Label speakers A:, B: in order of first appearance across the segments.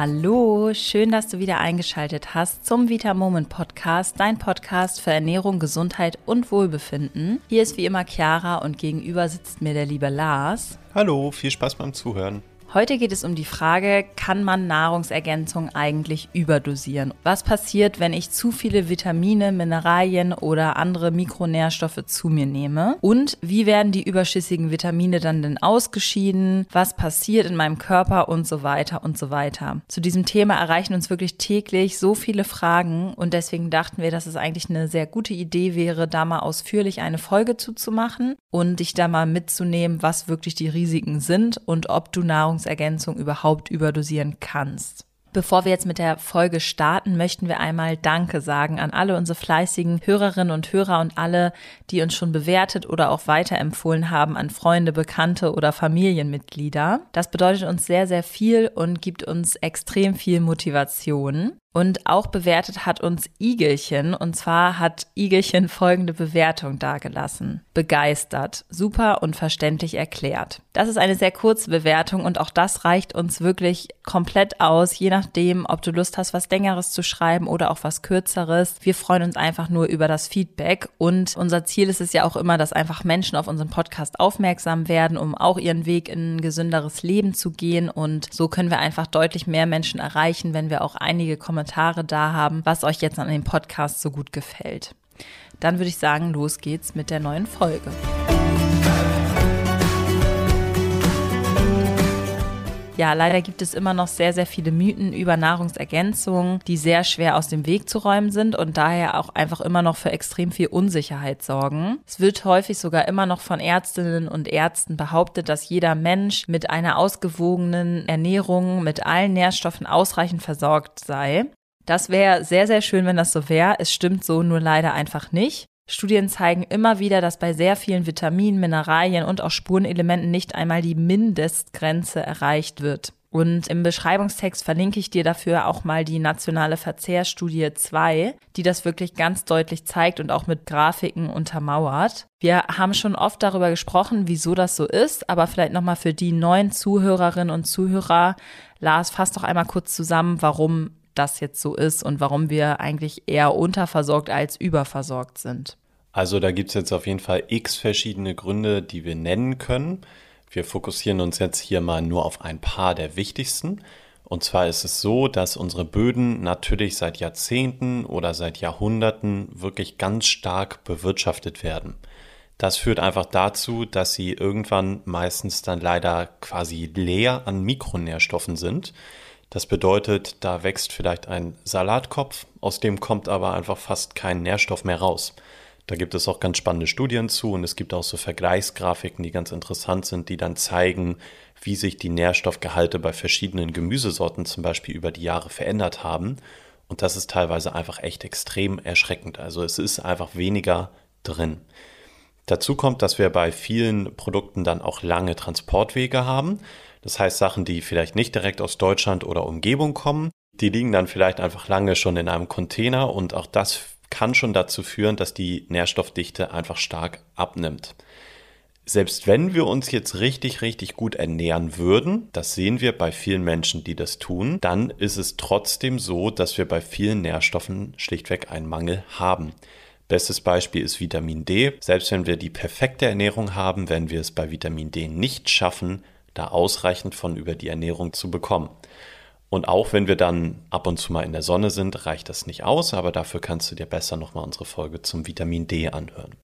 A: Hallo, schön, dass du wieder eingeschaltet hast zum Vita Moment Podcast, dein Podcast für Ernährung, Gesundheit und Wohlbefinden. Hier ist wie immer Chiara und gegenüber sitzt mir der liebe Lars.
B: Hallo, viel Spaß beim Zuhören.
A: Heute geht es um die Frage, kann man Nahrungsergänzung eigentlich überdosieren? Was passiert, wenn ich zu viele Vitamine, Mineralien oder andere Mikronährstoffe zu mir nehme? Und wie werden die überschüssigen Vitamine dann denn ausgeschieden? Was passiert in meinem Körper und so weiter und so weiter? Zu diesem Thema erreichen uns wirklich täglich so viele Fragen und deswegen dachten wir, dass es eigentlich eine sehr gute Idee wäre, da mal ausführlich eine Folge zuzumachen und dich da mal mitzunehmen, was wirklich die Risiken sind und ob du Nahrung Nahrungsergänzung überhaupt überdosieren kannst. Bevor wir jetzt mit der Folge starten, möchten wir einmal Danke sagen an alle unsere fleißigen Hörerinnen und Hörer und alle, die uns schon bewertet oder auch weiterempfohlen haben an Freunde, Bekannte oder Familienmitglieder. Das bedeutet uns sehr, sehr viel und gibt uns extrem viel Motivation. Und auch bewertet hat uns Igelchen. Und zwar hat Igelchen folgende Bewertung dargelassen. Begeistert, super und verständlich erklärt. Das ist eine sehr kurze Bewertung und auch das reicht uns wirklich komplett aus, je nachdem, ob du Lust hast, was Längeres zu schreiben oder auch was Kürzeres. Wir freuen uns einfach nur über das Feedback und unser Ziel ist es ja auch immer, dass einfach Menschen auf unseren Podcast aufmerksam werden, um auch ihren Weg in ein gesünderes Leben zu gehen. Und so können wir einfach deutlich mehr Menschen erreichen, wenn wir auch einige Kommentare Kommentare da haben, was euch jetzt an dem Podcast so gut gefällt. Dann würde ich sagen, los geht's mit der neuen Folge. Ja, leider gibt es immer noch sehr, sehr viele Mythen über Nahrungsergänzungen, die sehr schwer aus dem Weg zu räumen sind und daher auch einfach immer noch für extrem viel Unsicherheit sorgen. Es wird häufig sogar immer noch von Ärztinnen und Ärzten behauptet, dass jeder Mensch mit einer ausgewogenen Ernährung mit allen Nährstoffen ausreichend versorgt sei. Das wäre sehr, sehr schön, wenn das so wäre. Es stimmt so nur leider einfach nicht. Studien zeigen immer wieder, dass bei sehr vielen Vitaminen, Mineralien und auch Spurenelementen nicht einmal die Mindestgrenze erreicht wird. Und im Beschreibungstext verlinke ich dir dafür auch mal die nationale Verzehrstudie 2, die das wirklich ganz deutlich zeigt und auch mit Grafiken untermauert. Wir haben schon oft darüber gesprochen, wieso das so ist, aber vielleicht nochmal für die neuen Zuhörerinnen und Zuhörer, Lars, fass doch einmal kurz zusammen, warum das jetzt so ist und warum wir eigentlich eher unterversorgt als überversorgt sind.
B: Also da gibt es jetzt auf jeden Fall x verschiedene Gründe, die wir nennen können. Wir fokussieren uns jetzt hier mal nur auf ein paar der wichtigsten. Und zwar ist es so, dass unsere Böden natürlich seit Jahrzehnten oder seit Jahrhunderten wirklich ganz stark bewirtschaftet werden. Das führt einfach dazu, dass sie irgendwann meistens dann leider quasi leer an Mikronährstoffen sind. Das bedeutet, da wächst vielleicht ein Salatkopf, aus dem kommt aber einfach fast kein Nährstoff mehr raus. Da gibt es auch ganz spannende Studien zu und es gibt auch so Vergleichsgrafiken, die ganz interessant sind, die dann zeigen, wie sich die Nährstoffgehalte bei verschiedenen Gemüsesorten zum Beispiel über die Jahre verändert haben. Und das ist teilweise einfach echt extrem erschreckend. Also es ist einfach weniger drin. Dazu kommt, dass wir bei vielen Produkten dann auch lange Transportwege haben. Das heißt, Sachen, die vielleicht nicht direkt aus Deutschland oder Umgebung kommen, die liegen dann vielleicht einfach lange schon in einem Container und auch das kann schon dazu führen, dass die Nährstoffdichte einfach stark abnimmt. Selbst wenn wir uns jetzt richtig, richtig gut ernähren würden, das sehen wir bei vielen Menschen, die das tun, dann ist es trotzdem so, dass wir bei vielen Nährstoffen schlichtweg einen Mangel haben. Bestes Beispiel ist Vitamin D. Selbst wenn wir die perfekte Ernährung haben, werden wir es bei Vitamin D nicht schaffen, da ausreichend von über die Ernährung zu bekommen. Und auch wenn wir dann ab und zu mal in der Sonne sind, reicht das nicht aus, aber dafür kannst du dir besser nochmal unsere Folge zum Vitamin D anhören.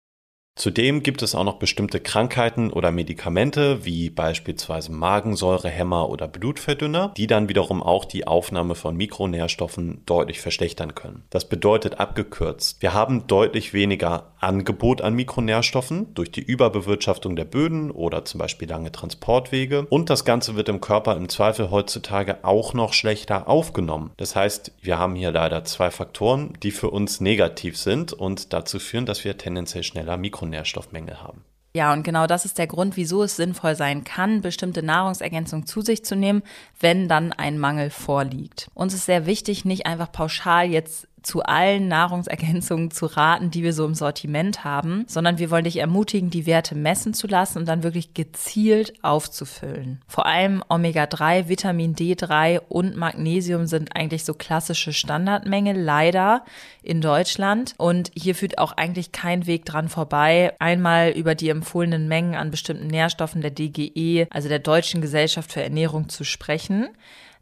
B: Zudem gibt es auch noch bestimmte Krankheiten oder Medikamente, wie beispielsweise Magensäurehämmer oder Blutverdünner, die dann wiederum auch die Aufnahme von Mikronährstoffen deutlich verschlechtern können. Das bedeutet abgekürzt, wir haben deutlich weniger Angebot an Mikronährstoffen durch die Überbewirtschaftung der Böden oder zum Beispiel lange Transportwege und das Ganze wird im Körper im Zweifel heutzutage auch noch schlechter aufgenommen. Das heißt, wir haben hier leider zwei Faktoren, die für uns negativ sind und dazu führen, dass wir tendenziell schneller Mikronährstoffe Makronährstoffmängel haben.
A: Ja, und genau das ist der Grund, wieso es sinnvoll sein kann, bestimmte Nahrungsergänzungen zu sich zu nehmen, wenn dann ein Mangel vorliegt. Uns ist sehr wichtig, nicht einfach pauschal jetzt zu allen Nahrungsergänzungen zu raten, die wir so im Sortiment haben, sondern wir wollen dich ermutigen, die Werte messen zu lassen und dann wirklich gezielt aufzufüllen. Vor allem Omega-3, Vitamin D3 und Magnesium sind eigentlich so klassische Standardmenge, leider in Deutschland. Und hier führt auch eigentlich kein Weg dran vorbei, einmal über die empfohlenen Mengen an bestimmten Nährstoffen der DGE, also der Deutschen Gesellschaft für Ernährung, zu sprechen.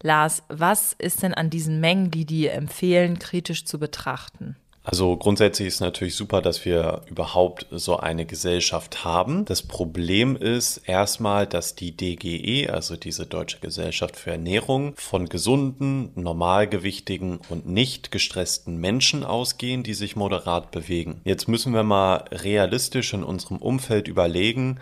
A: Lars, was ist denn an diesen Mengen, die dir empfehlen, kritisch zu betrachten?
B: Also grundsätzlich ist natürlich super, dass wir überhaupt so eine Gesellschaft haben. Das Problem ist erstmal, dass die DGE, also diese Deutsche Gesellschaft für Ernährung, von gesunden, normalgewichtigen und nicht gestressten Menschen ausgehen, die sich moderat bewegen. Jetzt müssen wir mal realistisch in unserem Umfeld überlegen,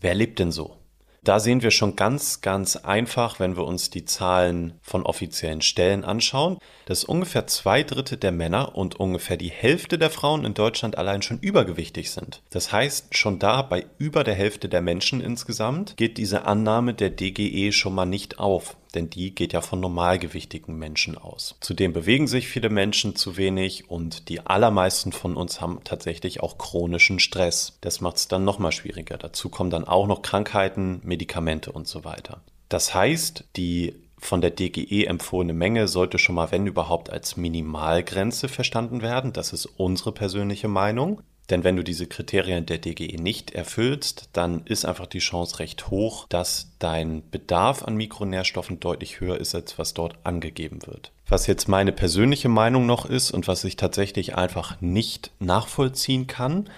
B: wer lebt denn so? Da sehen wir schon ganz, ganz einfach, wenn wir uns die Zahlen von offiziellen Stellen anschauen, dass ungefähr zwei Drittel der Männer und ungefähr die Hälfte der Frauen in Deutschland allein schon übergewichtig sind. Das heißt, schon da bei über der Hälfte der Menschen insgesamt geht diese Annahme der DGE schon mal nicht auf denn die geht ja von normalgewichtigen Menschen aus. Zudem bewegen sich viele Menschen zu wenig und die allermeisten von uns haben tatsächlich auch chronischen Stress. Das macht es dann nochmal schwieriger. Dazu kommen dann auch noch Krankheiten, Medikamente und so weiter. Das heißt, die von der DGE empfohlene Menge sollte schon mal, wenn überhaupt, als Minimalgrenze verstanden werden. Das ist unsere persönliche Meinung. Denn wenn du diese Kriterien der DGE nicht erfüllst, dann ist einfach die Chance recht hoch, dass dein Bedarf an Mikronährstoffen deutlich höher ist, als was dort angegeben wird. Was jetzt meine persönliche Meinung noch ist und was ich tatsächlich einfach nicht nachvollziehen kann,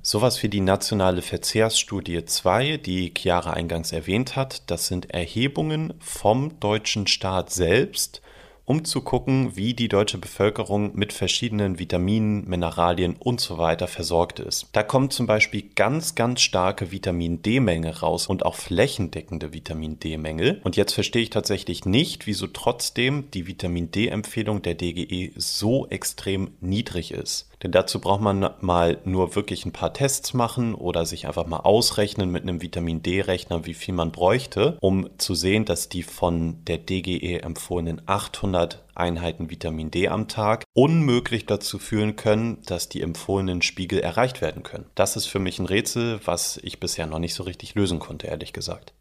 B: sowas wie die nationale Verzehrsstudie 2, die Chiara eingangs erwähnt hat, das sind Erhebungen vom deutschen Staat selbst um zu gucken, wie die deutsche Bevölkerung mit verschiedenen Vitaminen, Mineralien und so weiter versorgt ist. Da kommt zum Beispiel ganz, ganz starke Vitamin D-Menge raus und auch flächendeckende Vitamin D-Mängel. Und jetzt verstehe ich tatsächlich nicht, wieso trotzdem die Vitamin D-Empfehlung der DGE so extrem niedrig ist. Denn dazu braucht man mal nur wirklich ein paar Tests machen oder sich einfach mal ausrechnen mit einem Vitamin D-Rechner, wie viel man bräuchte, um zu sehen, dass die von der DGE empfohlenen 800 Einheiten Vitamin D am Tag unmöglich dazu führen können, dass die empfohlenen Spiegel erreicht werden können. Das ist für mich ein Rätsel, was ich bisher noch nicht so richtig lösen konnte, ehrlich gesagt.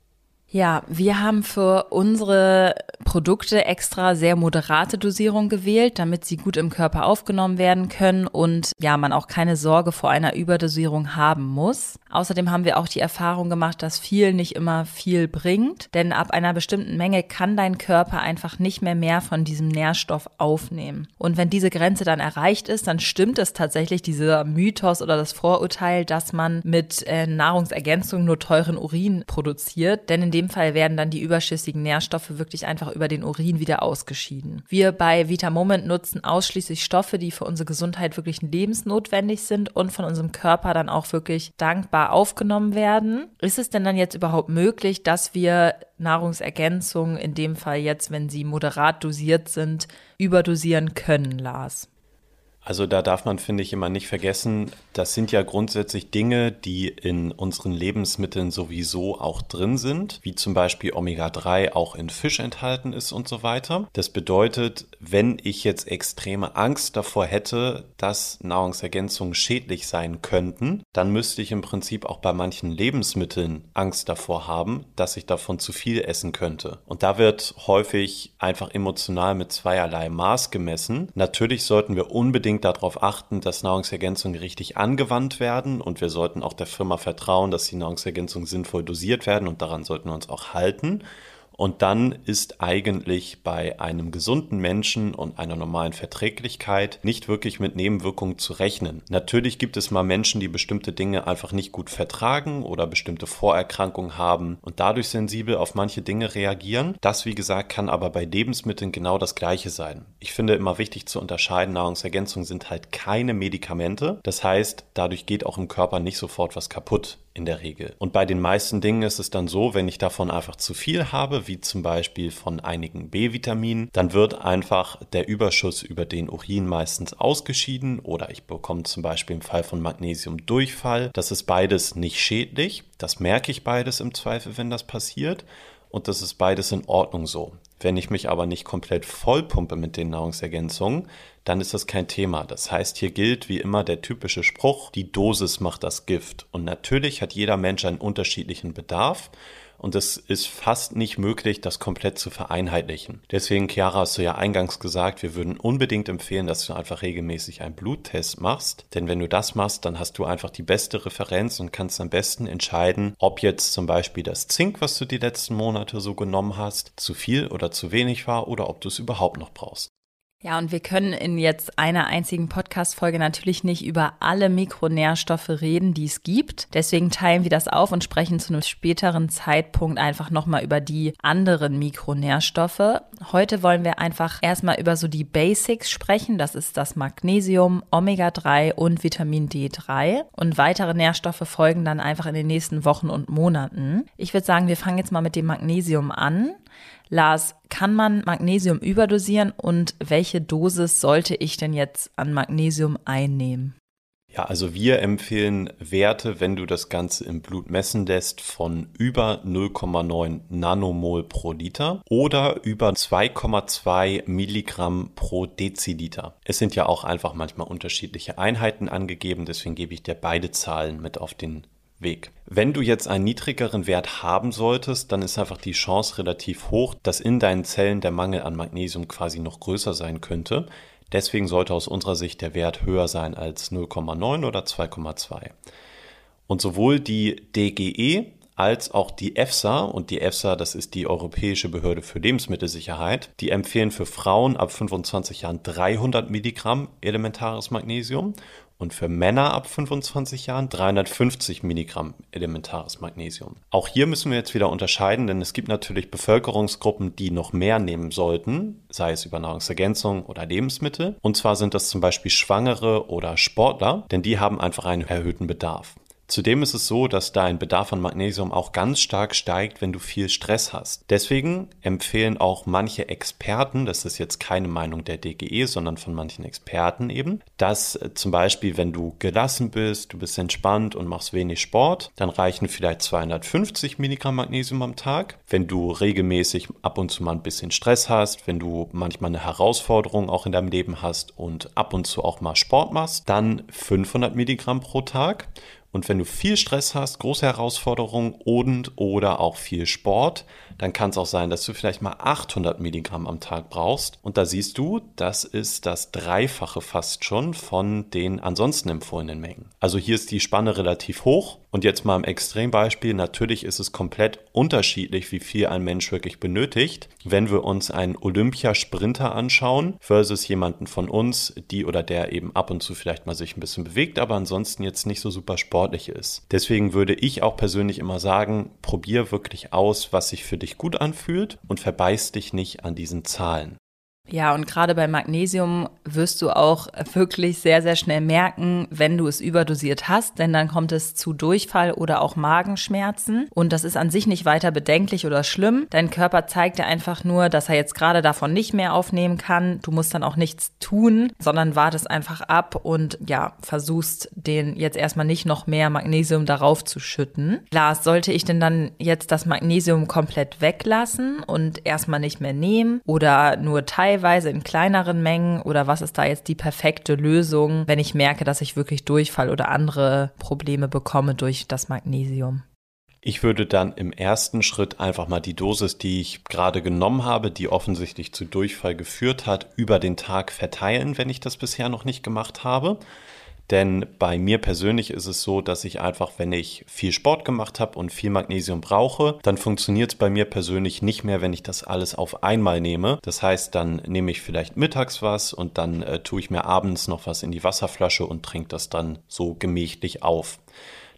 A: Ja, wir haben für unsere Produkte extra sehr moderate Dosierung gewählt, damit sie gut im Körper aufgenommen werden können und ja, man auch keine Sorge vor einer Überdosierung haben muss. Außerdem haben wir auch die Erfahrung gemacht, dass viel nicht immer viel bringt, denn ab einer bestimmten Menge kann dein Körper einfach nicht mehr mehr von diesem Nährstoff aufnehmen. Und wenn diese Grenze dann erreicht ist, dann stimmt es tatsächlich, dieser Mythos oder das Vorurteil, dass man mit äh, Nahrungsergänzung nur teuren Urin produziert, denn in dem dem Fall werden dann die überschüssigen Nährstoffe wirklich einfach über den Urin wieder ausgeschieden. Wir bei Vitamoment nutzen ausschließlich Stoffe, die für unsere Gesundheit wirklich lebensnotwendig sind und von unserem Körper dann auch wirklich dankbar aufgenommen werden. Ist es denn dann jetzt überhaupt möglich, dass wir Nahrungsergänzungen, in dem Fall jetzt, wenn sie moderat dosiert sind, überdosieren können, Lars?
B: Also da darf man, finde ich, immer nicht vergessen, das sind ja grundsätzlich Dinge, die in unseren Lebensmitteln sowieso auch drin sind, wie zum Beispiel Omega-3 auch in Fisch enthalten ist und so weiter. Das bedeutet, wenn ich jetzt extreme Angst davor hätte, dass Nahrungsergänzungen schädlich sein könnten, dann müsste ich im Prinzip auch bei manchen Lebensmitteln Angst davor haben, dass ich davon zu viel essen könnte. Und da wird häufig einfach emotional mit zweierlei Maß gemessen. Natürlich sollten wir unbedingt unbedingt darauf achten, dass Nahrungsergänzungen richtig angewandt werden und wir sollten auch der Firma vertrauen, dass die Nahrungsergänzungen sinnvoll dosiert werden und daran sollten wir uns auch halten. Und dann ist eigentlich bei einem gesunden Menschen und einer normalen Verträglichkeit nicht wirklich mit Nebenwirkungen zu rechnen. Natürlich gibt es mal Menschen, die bestimmte Dinge einfach nicht gut vertragen oder bestimmte Vorerkrankungen haben und dadurch sensibel auf manche Dinge reagieren. Das, wie gesagt, kann aber bei Lebensmitteln genau das Gleiche sein. Ich finde immer wichtig zu unterscheiden, Nahrungsergänzungen sind halt keine Medikamente. Das heißt, dadurch geht auch im Körper nicht sofort was kaputt in der Regel. Und bei den meisten Dingen ist es dann so, wenn ich davon einfach zu viel habe, wie zum Beispiel von einigen B-Vitaminen, dann wird einfach der Überschuss über den Urin meistens ausgeschieden oder ich bekomme zum Beispiel im Fall von Magnesium Durchfall. Das ist beides nicht schädlich. Das merke ich beides im Zweifel, wenn das passiert. Und das ist beides in Ordnung so. Wenn ich mich aber nicht komplett vollpumpe mit den Nahrungsergänzungen, dann ist das kein Thema. Das heißt, hier gilt wie immer der typische Spruch, die Dosis macht das Gift. Und natürlich hat jeder Mensch einen unterschiedlichen Bedarf und es ist fast nicht möglich, das komplett zu vereinheitlichen. Deswegen, Chiara, hast du ja eingangs gesagt, wir würden unbedingt empfehlen, dass du einfach regelmäßig einen Bluttest machst, denn wenn du das machst, dann hast du einfach die beste Referenz und kannst am besten entscheiden, ob jetzt zum Beispiel das Zink, was du die letzten Monate so genommen hast, zu viel oder zu wenig war oder ob du es überhaupt noch brauchst.
A: Ja, und wir können in jetzt einer einzigen Podcast-Folge natürlich nicht über alle Mikronährstoffe reden, die es gibt. Deswegen teilen wir das auf und sprechen zu einem späteren Zeitpunkt einfach nochmal über die anderen Mikronährstoffe. Heute wollen wir einfach erstmal über so die Basics sprechen. Das ist das Magnesium, Omega-3 und Vitamin D3. Und weitere Nährstoffe folgen dann einfach in den nächsten Wochen und Monaten. Ich würde sagen, wir fangen jetzt mal mit dem Magnesium an. Lars, kann man Magnesium überdosieren und welche Dosis sollte ich denn jetzt an Magnesium einnehmen?
B: Ja, also wir empfehlen Werte, wenn du das Ganze im Blut messen lässt, von über 0,9 Nanomol pro Liter oder über 2,2 Milligramm pro Deziliter. Es sind ja auch einfach manchmal unterschiedliche Einheiten angegeben, deswegen gebe ich dir beide Zahlen mit auf den Weg. Wenn du jetzt einen niedrigeren Wert haben solltest, dann ist einfach die Chance relativ hoch, dass in deinen Zellen der Mangel an Magnesium quasi noch größer sein könnte. Deswegen sollte aus unserer Sicht der Wert höher sein als 0,9 oder 2,2. Und sowohl die DGE als auch die EFSA und die EFSA, das ist die Europäische Behörde für Lebensmittelsicherheit, die empfehlen für Frauen ab 25 Jahren 300 Milligramm elementares Magnesium und für Männer ab 25 Jahren 350 Milligramm elementares Magnesium. Auch hier müssen wir jetzt wieder unterscheiden, denn es gibt natürlich Bevölkerungsgruppen, die noch mehr nehmen sollten, sei es über Nahrungsergänzung oder Lebensmittel. Und zwar sind das zum Beispiel Schwangere oder Sportler, denn die haben einfach einen erhöhten Bedarf. Zudem ist es so, dass dein Bedarf an Magnesium auch ganz stark steigt, wenn du viel Stress hast. Deswegen empfehlen auch manche Experten, das ist jetzt keine Meinung der DGE, sondern von manchen Experten eben, dass äh, zum Beispiel, wenn du gelassen bist, du bist entspannt und machst wenig Sport, dann reichen vielleicht 250 Milligramm Magnesium am Tag. Wenn du regelmäßig ab und zu mal ein bisschen Stress hast, wenn du manchmal eine Herausforderung auch in deinem Leben hast und ab und zu auch mal Sport machst, dann 500 Milligramm pro Tag. Und wenn du viel Stress hast, große Herausforderungen und oder auch viel Sport, dann kann es auch sein, dass du vielleicht mal 800 Milligramm am Tag brauchst. Und da siehst du, das ist das Dreifache fast schon von den ansonsten empfohlenen Mengen. Also hier ist die Spanne relativ hoch. Und jetzt mal im Extrembeispiel, natürlich ist es komplett unterschiedlich, wie viel ein Mensch wirklich benötigt. Wenn wir uns einen Olympiasprinter anschauen versus jemanden von uns, die oder der eben ab und zu vielleicht mal sich ein bisschen bewegt, aber ansonsten jetzt nicht so super sportlich ist. Deswegen würde ich auch persönlich immer sagen, probier wirklich aus, was sich für dich gut anfühlt und verbeiß dich nicht an diesen Zahlen.
A: Ja, und gerade bei Magnesium wirst du auch wirklich sehr, sehr schnell merken, wenn du es überdosiert hast, denn dann kommt es zu Durchfall oder auch Magenschmerzen. Und das ist an sich nicht weiter bedenklich oder schlimm. Dein Körper zeigt dir einfach nur, dass er jetzt gerade davon nicht mehr aufnehmen kann. Du musst dann auch nichts tun, sondern wartest einfach ab und ja, versuchst den jetzt erstmal nicht noch mehr Magnesium darauf zu schütten. Lars, sollte ich denn dann jetzt das Magnesium komplett weglassen und erstmal nicht mehr nehmen oder nur teilweise? Teilweise in kleineren Mengen oder was ist da jetzt die perfekte Lösung, wenn ich merke, dass ich wirklich Durchfall oder andere Probleme bekomme durch das Magnesium?
B: Ich würde dann im ersten Schritt einfach mal die Dosis, die ich gerade genommen habe, die offensichtlich zu Durchfall geführt hat, über den Tag verteilen, wenn ich das bisher noch nicht gemacht habe. Denn bei mir persönlich ist es so, dass ich einfach, wenn ich viel Sport gemacht habe und viel Magnesium brauche, dann funktioniert es bei mir persönlich nicht mehr, wenn ich das alles auf einmal nehme. Das heißt, dann nehme ich vielleicht mittags was und dann äh, tue ich mir abends noch was in die Wasserflasche und trinke das dann so gemächlich auf.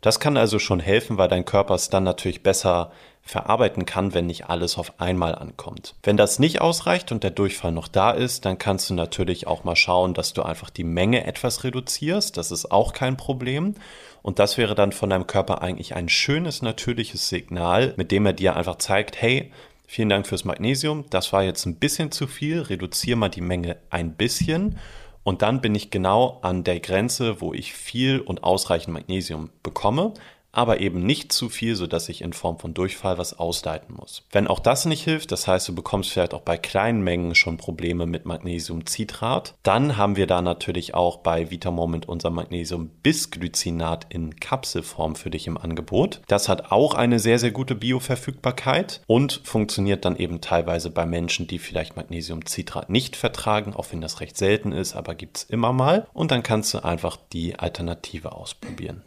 B: Das kann also schon helfen, weil dein Körper es dann natürlich besser verarbeiten kann, wenn nicht alles auf einmal ankommt. Wenn das nicht ausreicht und der Durchfall noch da ist, dann kannst du natürlich auch mal schauen, dass du einfach die Menge etwas reduzierst. Das ist auch kein Problem. Und das wäre dann von deinem Körper eigentlich ein schönes, natürliches Signal, mit dem er dir einfach zeigt, hey, vielen Dank fürs Magnesium, das war jetzt ein bisschen zu viel, reduziere mal die Menge ein bisschen. Und dann bin ich genau an der Grenze, wo ich viel und ausreichend Magnesium bekomme. Aber eben nicht zu viel, sodass ich in Form von Durchfall was ausleiten muss. Wenn auch das nicht hilft, das heißt, du bekommst vielleicht auch bei kleinen Mengen schon Probleme mit Magnesiumcitrat, dann haben wir da natürlich auch bei Vitamoment unser Magnesium-Bisglycinat in Kapselform für dich im Angebot. Das hat auch eine sehr, sehr gute Bioverfügbarkeit und funktioniert dann eben teilweise bei Menschen, die vielleicht Magnesiumcitrat nicht vertragen, auch wenn das recht selten ist, aber gibt es immer mal. Und dann kannst du einfach die Alternative ausprobieren.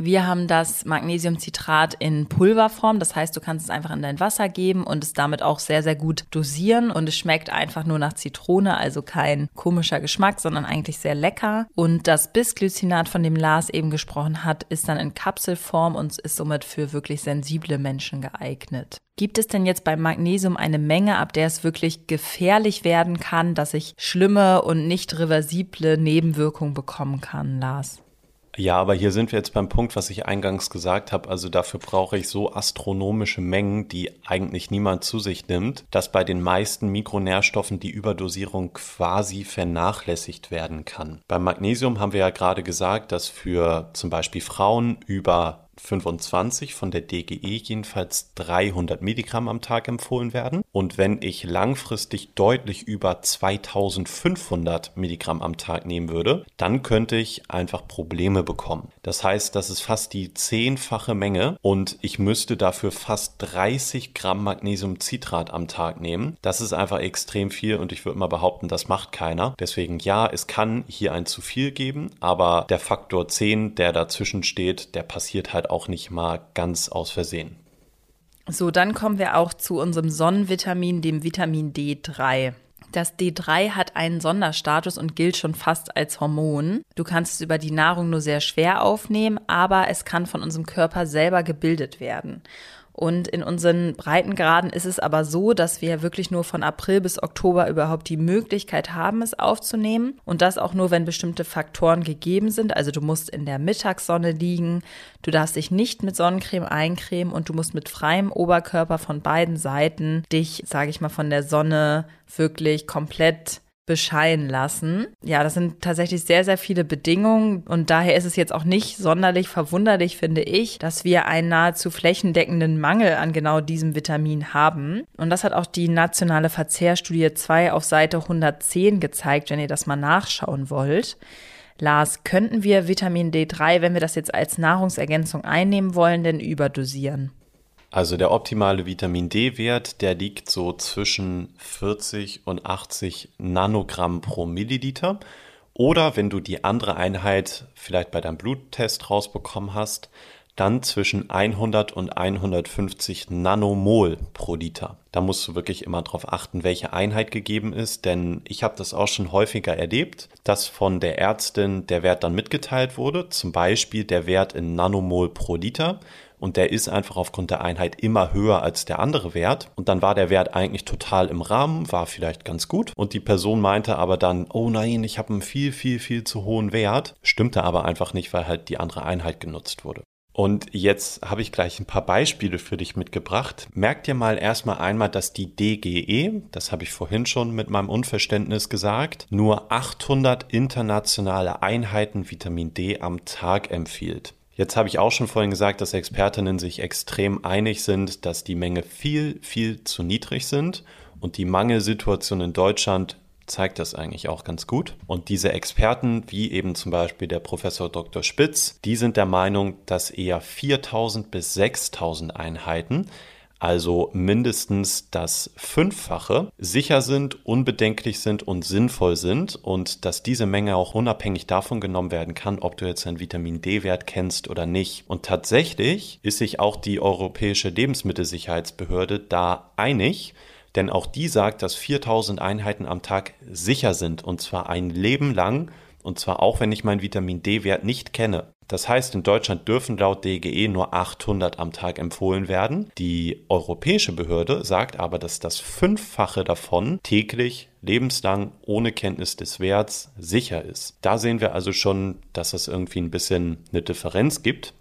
A: Wir haben das Magnesiumcitrat in Pulverform. Das heißt, du kannst es einfach in dein Wasser geben und es damit auch sehr, sehr gut dosieren. Und es schmeckt einfach nur nach Zitrone, also kein komischer Geschmack, sondern eigentlich sehr lecker. Und das Bisglycinat, von dem Lars eben gesprochen hat, ist dann in Kapselform und ist somit für wirklich sensible Menschen geeignet. Gibt es denn jetzt beim Magnesium eine Menge, ab der es wirklich gefährlich werden kann, dass ich schlimme und nicht reversible Nebenwirkungen bekommen kann, Lars?
B: Ja, aber hier sind wir jetzt beim Punkt, was ich eingangs gesagt habe. Also dafür brauche ich so astronomische Mengen, die eigentlich niemand zu sich nimmt, dass bei den meisten Mikronährstoffen die Überdosierung quasi vernachlässigt werden kann. Beim Magnesium haben wir ja gerade gesagt, dass für zum Beispiel Frauen über 25 von der DGE jedenfalls 300 Milligramm am Tag empfohlen werden. Und wenn ich langfristig deutlich über 2500 Milligramm am Tag nehmen würde, dann könnte ich einfach Probleme bekommen. Das heißt, das ist fast die zehnfache Menge und ich müsste dafür fast 30 Gramm Magnesiumcitrat am Tag nehmen. Das ist einfach extrem viel und ich würde mal behaupten, das macht keiner. Deswegen ja, es kann hier ein zu viel geben, aber der Faktor 10, der dazwischen steht, der passiert halt auch nicht mal ganz aus Versehen.
A: So, dann kommen wir auch zu unserem Sonnenvitamin, dem Vitamin D3. Das D3 hat einen Sonderstatus und gilt schon fast als Hormon. Du kannst es über die Nahrung nur sehr schwer aufnehmen, aber es kann von unserem Körper selber gebildet werden. Und in unseren Breitengraden ist es aber so, dass wir wirklich nur von April bis Oktober überhaupt die Möglichkeit haben, es aufzunehmen. Und das auch nur, wenn bestimmte Faktoren gegeben sind. Also du musst in der Mittagssonne liegen, du darfst dich nicht mit Sonnencreme eincremen und du musst mit freiem Oberkörper von beiden Seiten dich, sage ich mal, von der Sonne wirklich komplett bescheiden lassen. Ja, das sind tatsächlich sehr, sehr viele Bedingungen und daher ist es jetzt auch nicht sonderlich verwunderlich, finde ich, dass wir einen nahezu flächendeckenden Mangel an genau diesem Vitamin haben. Und das hat auch die nationale Verzehrstudie 2 auf Seite 110 gezeigt, wenn ihr das mal nachschauen wollt. Lars, könnten wir Vitamin D3, wenn wir das jetzt als Nahrungsergänzung einnehmen wollen, denn überdosieren?
B: Also der optimale Vitamin D-Wert, der liegt so zwischen 40 und 80 Nanogramm pro Milliliter. Oder wenn du die andere Einheit vielleicht bei deinem Bluttest rausbekommen hast, dann zwischen 100 und 150 Nanomol pro Liter. Da musst du wirklich immer darauf achten, welche Einheit gegeben ist, denn ich habe das auch schon häufiger erlebt, dass von der Ärztin der Wert dann mitgeteilt wurde, zum Beispiel der Wert in Nanomol pro Liter und der ist einfach aufgrund der Einheit immer höher als der andere Wert. Und dann war der Wert eigentlich total im Rahmen, war vielleicht ganz gut. Und die Person meinte aber dann, oh nein, ich habe einen viel, viel, viel zu hohen Wert. Stimmte aber einfach nicht, weil halt die andere Einheit genutzt wurde. Und jetzt habe ich gleich ein paar Beispiele für dich mitgebracht. Merk dir mal erstmal einmal, dass die DGE, das habe ich vorhin schon mit meinem Unverständnis gesagt, nur 800 internationale Einheiten Vitamin D am Tag empfiehlt. Jetzt habe ich auch schon vorhin gesagt, dass Expertinnen sich extrem einig sind, dass die Menge viel, viel zu niedrig sind und die Mangelsituation in Deutschland zeigt das eigentlich auch ganz gut. Und diese Experten, wie eben zum Beispiel der Professor Dr. Spitz, die sind der Meinung, dass eher 4000 bis 6000 Einheiten also mindestens das Fünffache, sicher sind, unbedenklich sind und sinnvoll sind und dass diese Menge auch unabhängig davon genommen werden kann, ob du jetzt einen Vitamin D-Wert kennst oder nicht. Und tatsächlich ist sich auch die Europäische Lebensmittelsicherheitsbehörde da einig, denn auch die sagt, dass 4000 Einheiten am Tag sicher sind und zwar ein Leben lang und zwar auch wenn ich meinen Vitamin D-Wert nicht kenne. Das heißt, in Deutschland dürfen laut DGE nur 800 am Tag empfohlen werden. Die europäische Behörde sagt aber, dass das Fünffache davon täglich lebenslang ohne Kenntnis des Werts sicher ist. Da sehen wir also schon, dass es irgendwie ein bisschen eine Differenz gibt.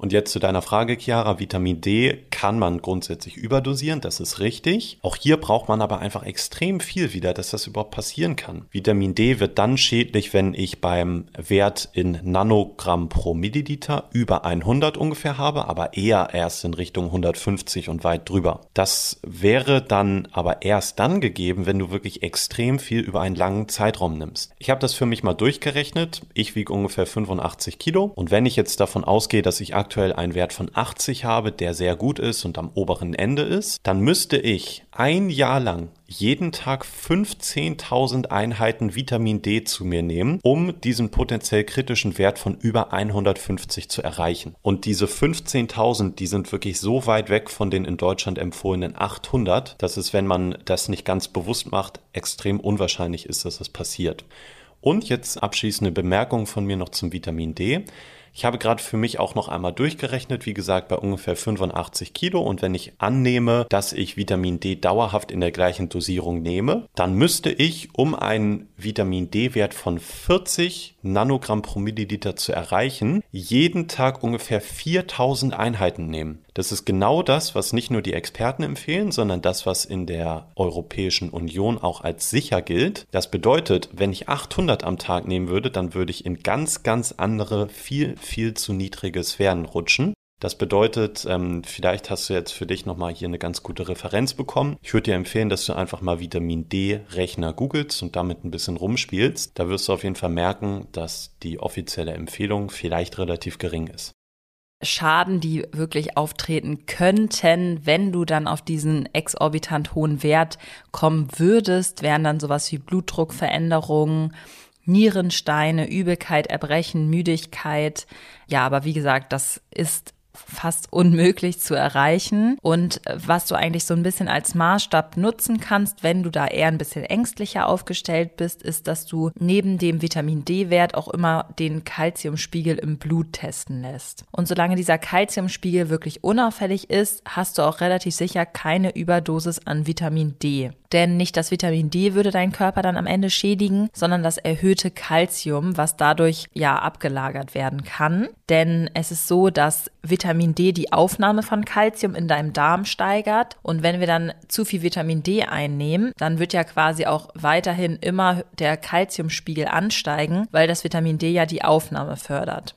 B: Und jetzt zu deiner Frage, Chiara. Vitamin D kann man grundsätzlich überdosieren, das ist richtig. Auch hier braucht man aber einfach extrem viel wieder, dass das überhaupt passieren kann. Vitamin D wird dann schädlich, wenn ich beim Wert in Nanogramm pro Milliliter über 100 ungefähr habe, aber eher erst in Richtung 150 und weit drüber. Das wäre dann aber erst dann gegeben, wenn du wirklich extrem viel über einen langen Zeitraum nimmst. Ich habe das für mich mal durchgerechnet. Ich wiege ungefähr 85 Kilo und wenn ich jetzt davon ausgehe, dass ich aktuell einen Wert von 80 habe, der sehr gut ist und am oberen Ende ist, dann müsste ich ein Jahr lang jeden Tag 15.000 Einheiten Vitamin D zu mir nehmen, um diesen potenziell kritischen Wert von über 150 zu erreichen. Und diese 15.000, die sind wirklich so weit weg von den in Deutschland empfohlenen 800, dass es, wenn man das nicht ganz bewusst macht, extrem unwahrscheinlich ist, dass das passiert. Und jetzt abschließende Bemerkung von mir noch zum Vitamin D. Ich habe gerade für mich auch noch einmal durchgerechnet, wie gesagt, bei ungefähr 85 Kilo. Und wenn ich annehme, dass ich Vitamin D dauerhaft in der gleichen Dosierung nehme, dann müsste ich, um einen Vitamin D-Wert von 40 Nanogramm pro Milliliter zu erreichen, jeden Tag ungefähr 4000 Einheiten nehmen. Das ist genau das, was nicht nur die Experten empfehlen, sondern das, was in der Europäischen Union auch als sicher gilt. Das bedeutet, wenn ich 800 am Tag nehmen würde, dann würde ich in ganz, ganz andere, viel, viel zu niedrige Sphären rutschen. Das bedeutet, ähm, vielleicht hast du jetzt für dich nochmal hier eine ganz gute Referenz bekommen. Ich würde dir empfehlen, dass du einfach mal Vitamin D-Rechner googelst und damit ein bisschen rumspielst. Da wirst du auf jeden Fall merken, dass die offizielle Empfehlung vielleicht relativ gering ist.
A: Schaden, die wirklich auftreten könnten, wenn du dann auf diesen exorbitant hohen Wert kommen würdest, wären dann sowas wie Blutdruckveränderungen, Nierensteine, Übelkeit, Erbrechen, Müdigkeit. Ja, aber wie gesagt, das ist fast unmöglich zu erreichen und äh, was du eigentlich so ein bisschen als Maßstab nutzen kannst, wenn du da eher ein bisschen ängstlicher aufgestellt bist, ist, dass du neben dem Vitamin D-Wert auch immer den Kalziumspiegel im Blut testen lässt. Und solange dieser Kalziumspiegel wirklich unauffällig ist, hast du auch relativ sicher keine Überdosis an Vitamin D. Denn nicht das Vitamin D würde deinen Körper dann am Ende schädigen, sondern das erhöhte Kalzium, was dadurch ja abgelagert werden kann. Denn es ist so, dass Vitamin D die Aufnahme von Kalzium in deinem Darm steigert. Und wenn wir dann zu viel Vitamin D einnehmen, dann wird ja quasi auch weiterhin immer der Kalziumspiegel ansteigen, weil das Vitamin D ja die Aufnahme fördert.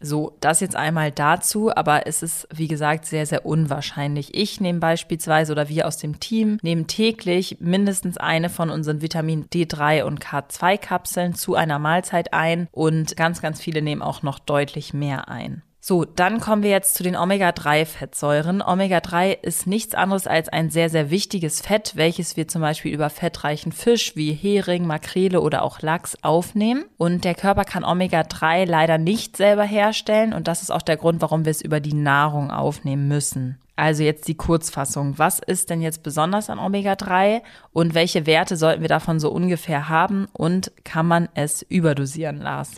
A: So, das jetzt einmal dazu, aber es ist, wie gesagt, sehr, sehr unwahrscheinlich. Ich nehme beispielsweise oder wir aus dem Team nehmen täglich mindestens eine von unseren Vitamin D3 und K2 Kapseln zu einer Mahlzeit ein und ganz, ganz viele nehmen auch noch deutlich mehr ein. So, dann kommen wir jetzt zu den Omega-3-Fettsäuren. Omega-3 ist nichts anderes als ein sehr, sehr wichtiges Fett, welches wir zum Beispiel über fettreichen Fisch wie Hering, Makrele oder auch Lachs aufnehmen. Und der Körper kann Omega-3 leider nicht selber herstellen und das ist auch der Grund, warum wir es über die Nahrung aufnehmen müssen. Also jetzt die Kurzfassung. Was ist denn jetzt besonders an Omega-3 und welche Werte sollten wir davon so ungefähr haben und kann man es überdosieren, Lars?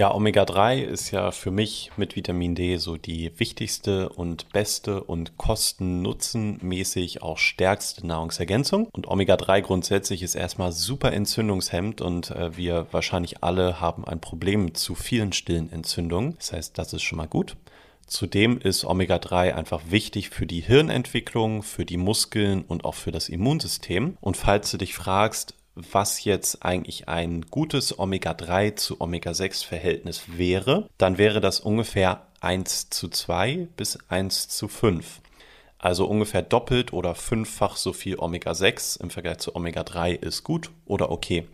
B: Ja, Omega-3 ist ja für mich mit Vitamin D so die wichtigste und beste und kosten-nutzen-mäßig auch stärkste Nahrungsergänzung. Und Omega-3 grundsätzlich ist erstmal super entzündungshemmend und äh, wir wahrscheinlich alle haben ein Problem zu vielen stillen Entzündungen. Das heißt, das ist schon mal gut. Zudem ist Omega-3 einfach wichtig für die Hirnentwicklung, für die Muskeln und auch für das Immunsystem. Und falls du dich fragst, was jetzt eigentlich ein gutes Omega-3 zu Omega-6-Verhältnis wäre, dann wäre das ungefähr 1 zu 2 bis 1 zu 5. Also ungefähr doppelt oder fünffach so viel Omega-6 im Vergleich zu Omega-3 ist gut oder okay.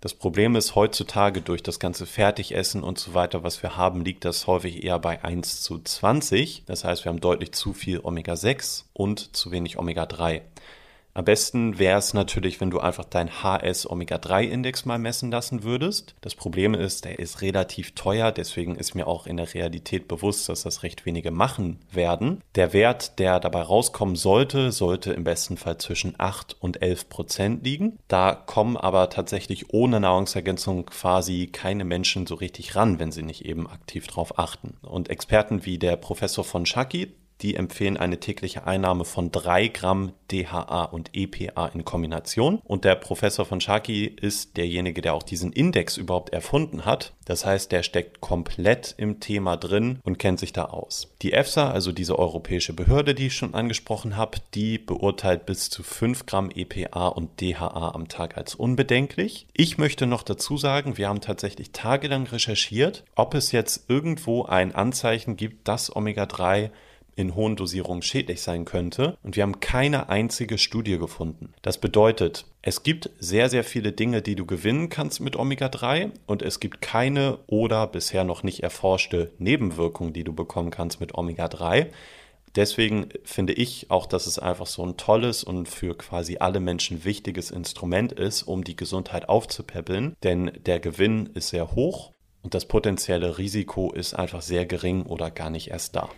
B: Das Problem ist heutzutage durch das ganze Fertigessen und so weiter, was wir haben, liegt das häufig eher bei 1 zu 20. Das heißt, wir haben deutlich zu viel Omega-6 und zu wenig Omega-3. Am besten wäre es natürlich, wenn du einfach dein HS-Omega-3-Index mal messen lassen würdest. Das Problem ist, der ist relativ teuer, deswegen ist mir auch in der Realität bewusst, dass das recht wenige machen werden. Der Wert, der dabei rauskommen sollte, sollte im besten Fall zwischen 8 und 11 Prozent liegen. Da kommen aber tatsächlich ohne Nahrungsergänzung quasi keine Menschen so richtig ran, wenn sie nicht eben aktiv drauf achten. Und Experten wie der Professor von Schaki, die empfehlen eine tägliche Einnahme von 3 Gramm DHA und EPA in Kombination. Und der Professor von Sharkey ist derjenige, der auch diesen Index überhaupt erfunden hat. Das heißt, der steckt komplett im Thema drin und kennt sich da aus. Die EFSA, also diese europäische Behörde, die ich schon angesprochen habe, die beurteilt bis zu 5 Gramm EPA und DHA am Tag als unbedenklich. Ich möchte noch dazu sagen, wir haben tatsächlich tagelang recherchiert, ob es jetzt irgendwo ein Anzeichen gibt, dass Omega-3 in hohen Dosierungen schädlich sein könnte. Und wir haben keine einzige Studie gefunden. Das bedeutet, es gibt sehr, sehr viele Dinge, die du gewinnen kannst mit Omega-3 und es gibt keine oder bisher noch nicht erforschte Nebenwirkungen, die du bekommen kannst mit Omega-3. Deswegen finde ich auch, dass es einfach so ein tolles und für quasi alle Menschen wichtiges Instrument ist, um die Gesundheit aufzupäppeln. Denn der Gewinn ist sehr hoch und das potenzielle Risiko ist einfach sehr gering oder gar nicht erst da.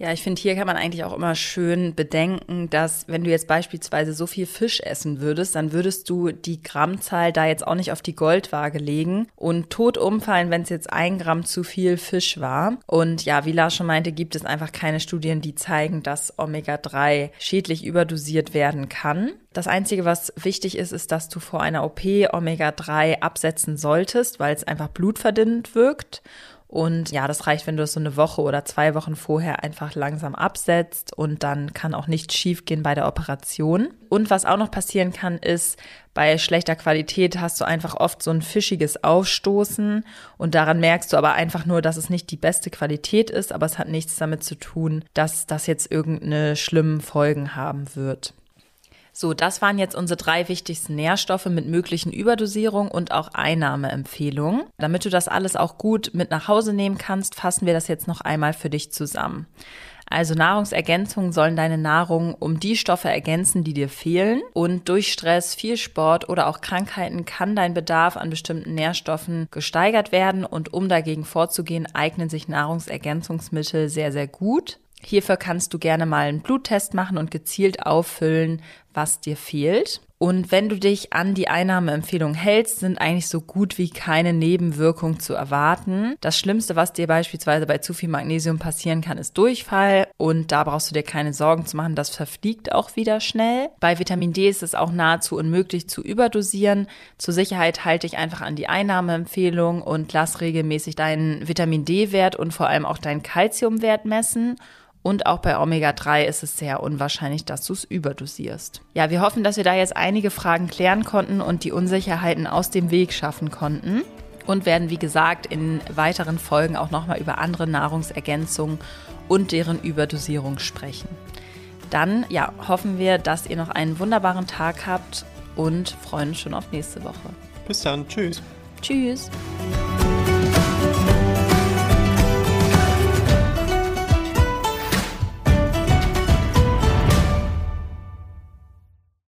A: Ja, ich finde, hier kann man eigentlich auch immer schön bedenken, dass wenn du jetzt beispielsweise so viel Fisch essen würdest, dann würdest du die Grammzahl da jetzt auch nicht auf die Goldwaage legen und tot umfallen, wenn es jetzt ein Gramm zu viel Fisch war. Und ja, wie Lars schon meinte, gibt es einfach keine Studien, die zeigen, dass Omega-3 schädlich überdosiert werden kann. Das Einzige, was wichtig ist, ist, dass du vor einer OP Omega-3 absetzen solltest, weil es einfach blutverdünnend wirkt. Und ja, das reicht, wenn du es so eine Woche oder zwei Wochen vorher einfach langsam absetzt und dann kann auch nichts schiefgehen bei der Operation. Und was auch noch passieren kann, ist, bei schlechter Qualität hast du einfach oft so ein fischiges Aufstoßen und daran merkst du aber einfach nur, dass es nicht die beste Qualität ist, aber es hat nichts damit zu tun, dass das jetzt irgendeine schlimmen Folgen haben wird. So, das waren jetzt unsere drei wichtigsten Nährstoffe mit möglichen Überdosierungen und auch Einnahmeempfehlungen. Damit du das alles auch gut mit nach Hause nehmen kannst, fassen wir das jetzt noch einmal für dich zusammen. Also Nahrungsergänzungen sollen deine Nahrung um die Stoffe ergänzen, die dir fehlen. Und durch Stress, viel Sport oder auch Krankheiten kann dein Bedarf an bestimmten Nährstoffen gesteigert werden. Und um dagegen vorzugehen, eignen sich Nahrungsergänzungsmittel sehr, sehr gut. Hierfür kannst du gerne mal einen Bluttest machen und gezielt auffüllen, was dir fehlt. Und wenn du dich an die Einnahmeempfehlung hältst, sind eigentlich so gut wie keine Nebenwirkungen zu erwarten. Das Schlimmste, was dir beispielsweise bei zu viel Magnesium passieren kann, ist Durchfall. Und da brauchst du dir keine Sorgen zu machen, das verfliegt auch wieder schnell. Bei Vitamin D ist es auch nahezu unmöglich zu überdosieren. Zur Sicherheit halte dich einfach an die Einnahmeempfehlung und lass regelmäßig deinen Vitamin D-Wert und vor allem auch deinen Kalziumwert messen. Und auch bei Omega-3 ist es sehr unwahrscheinlich, dass du es überdosierst. Ja, wir hoffen, dass wir da jetzt einige Fragen klären konnten und die Unsicherheiten aus dem Weg schaffen konnten. Und werden, wie gesagt, in weiteren Folgen auch nochmal über andere Nahrungsergänzungen und deren Überdosierung sprechen. Dann, ja, hoffen wir, dass ihr noch einen wunderbaren Tag habt und freuen uns schon auf nächste Woche.
B: Bis dann. Tschüss.
A: Tschüss.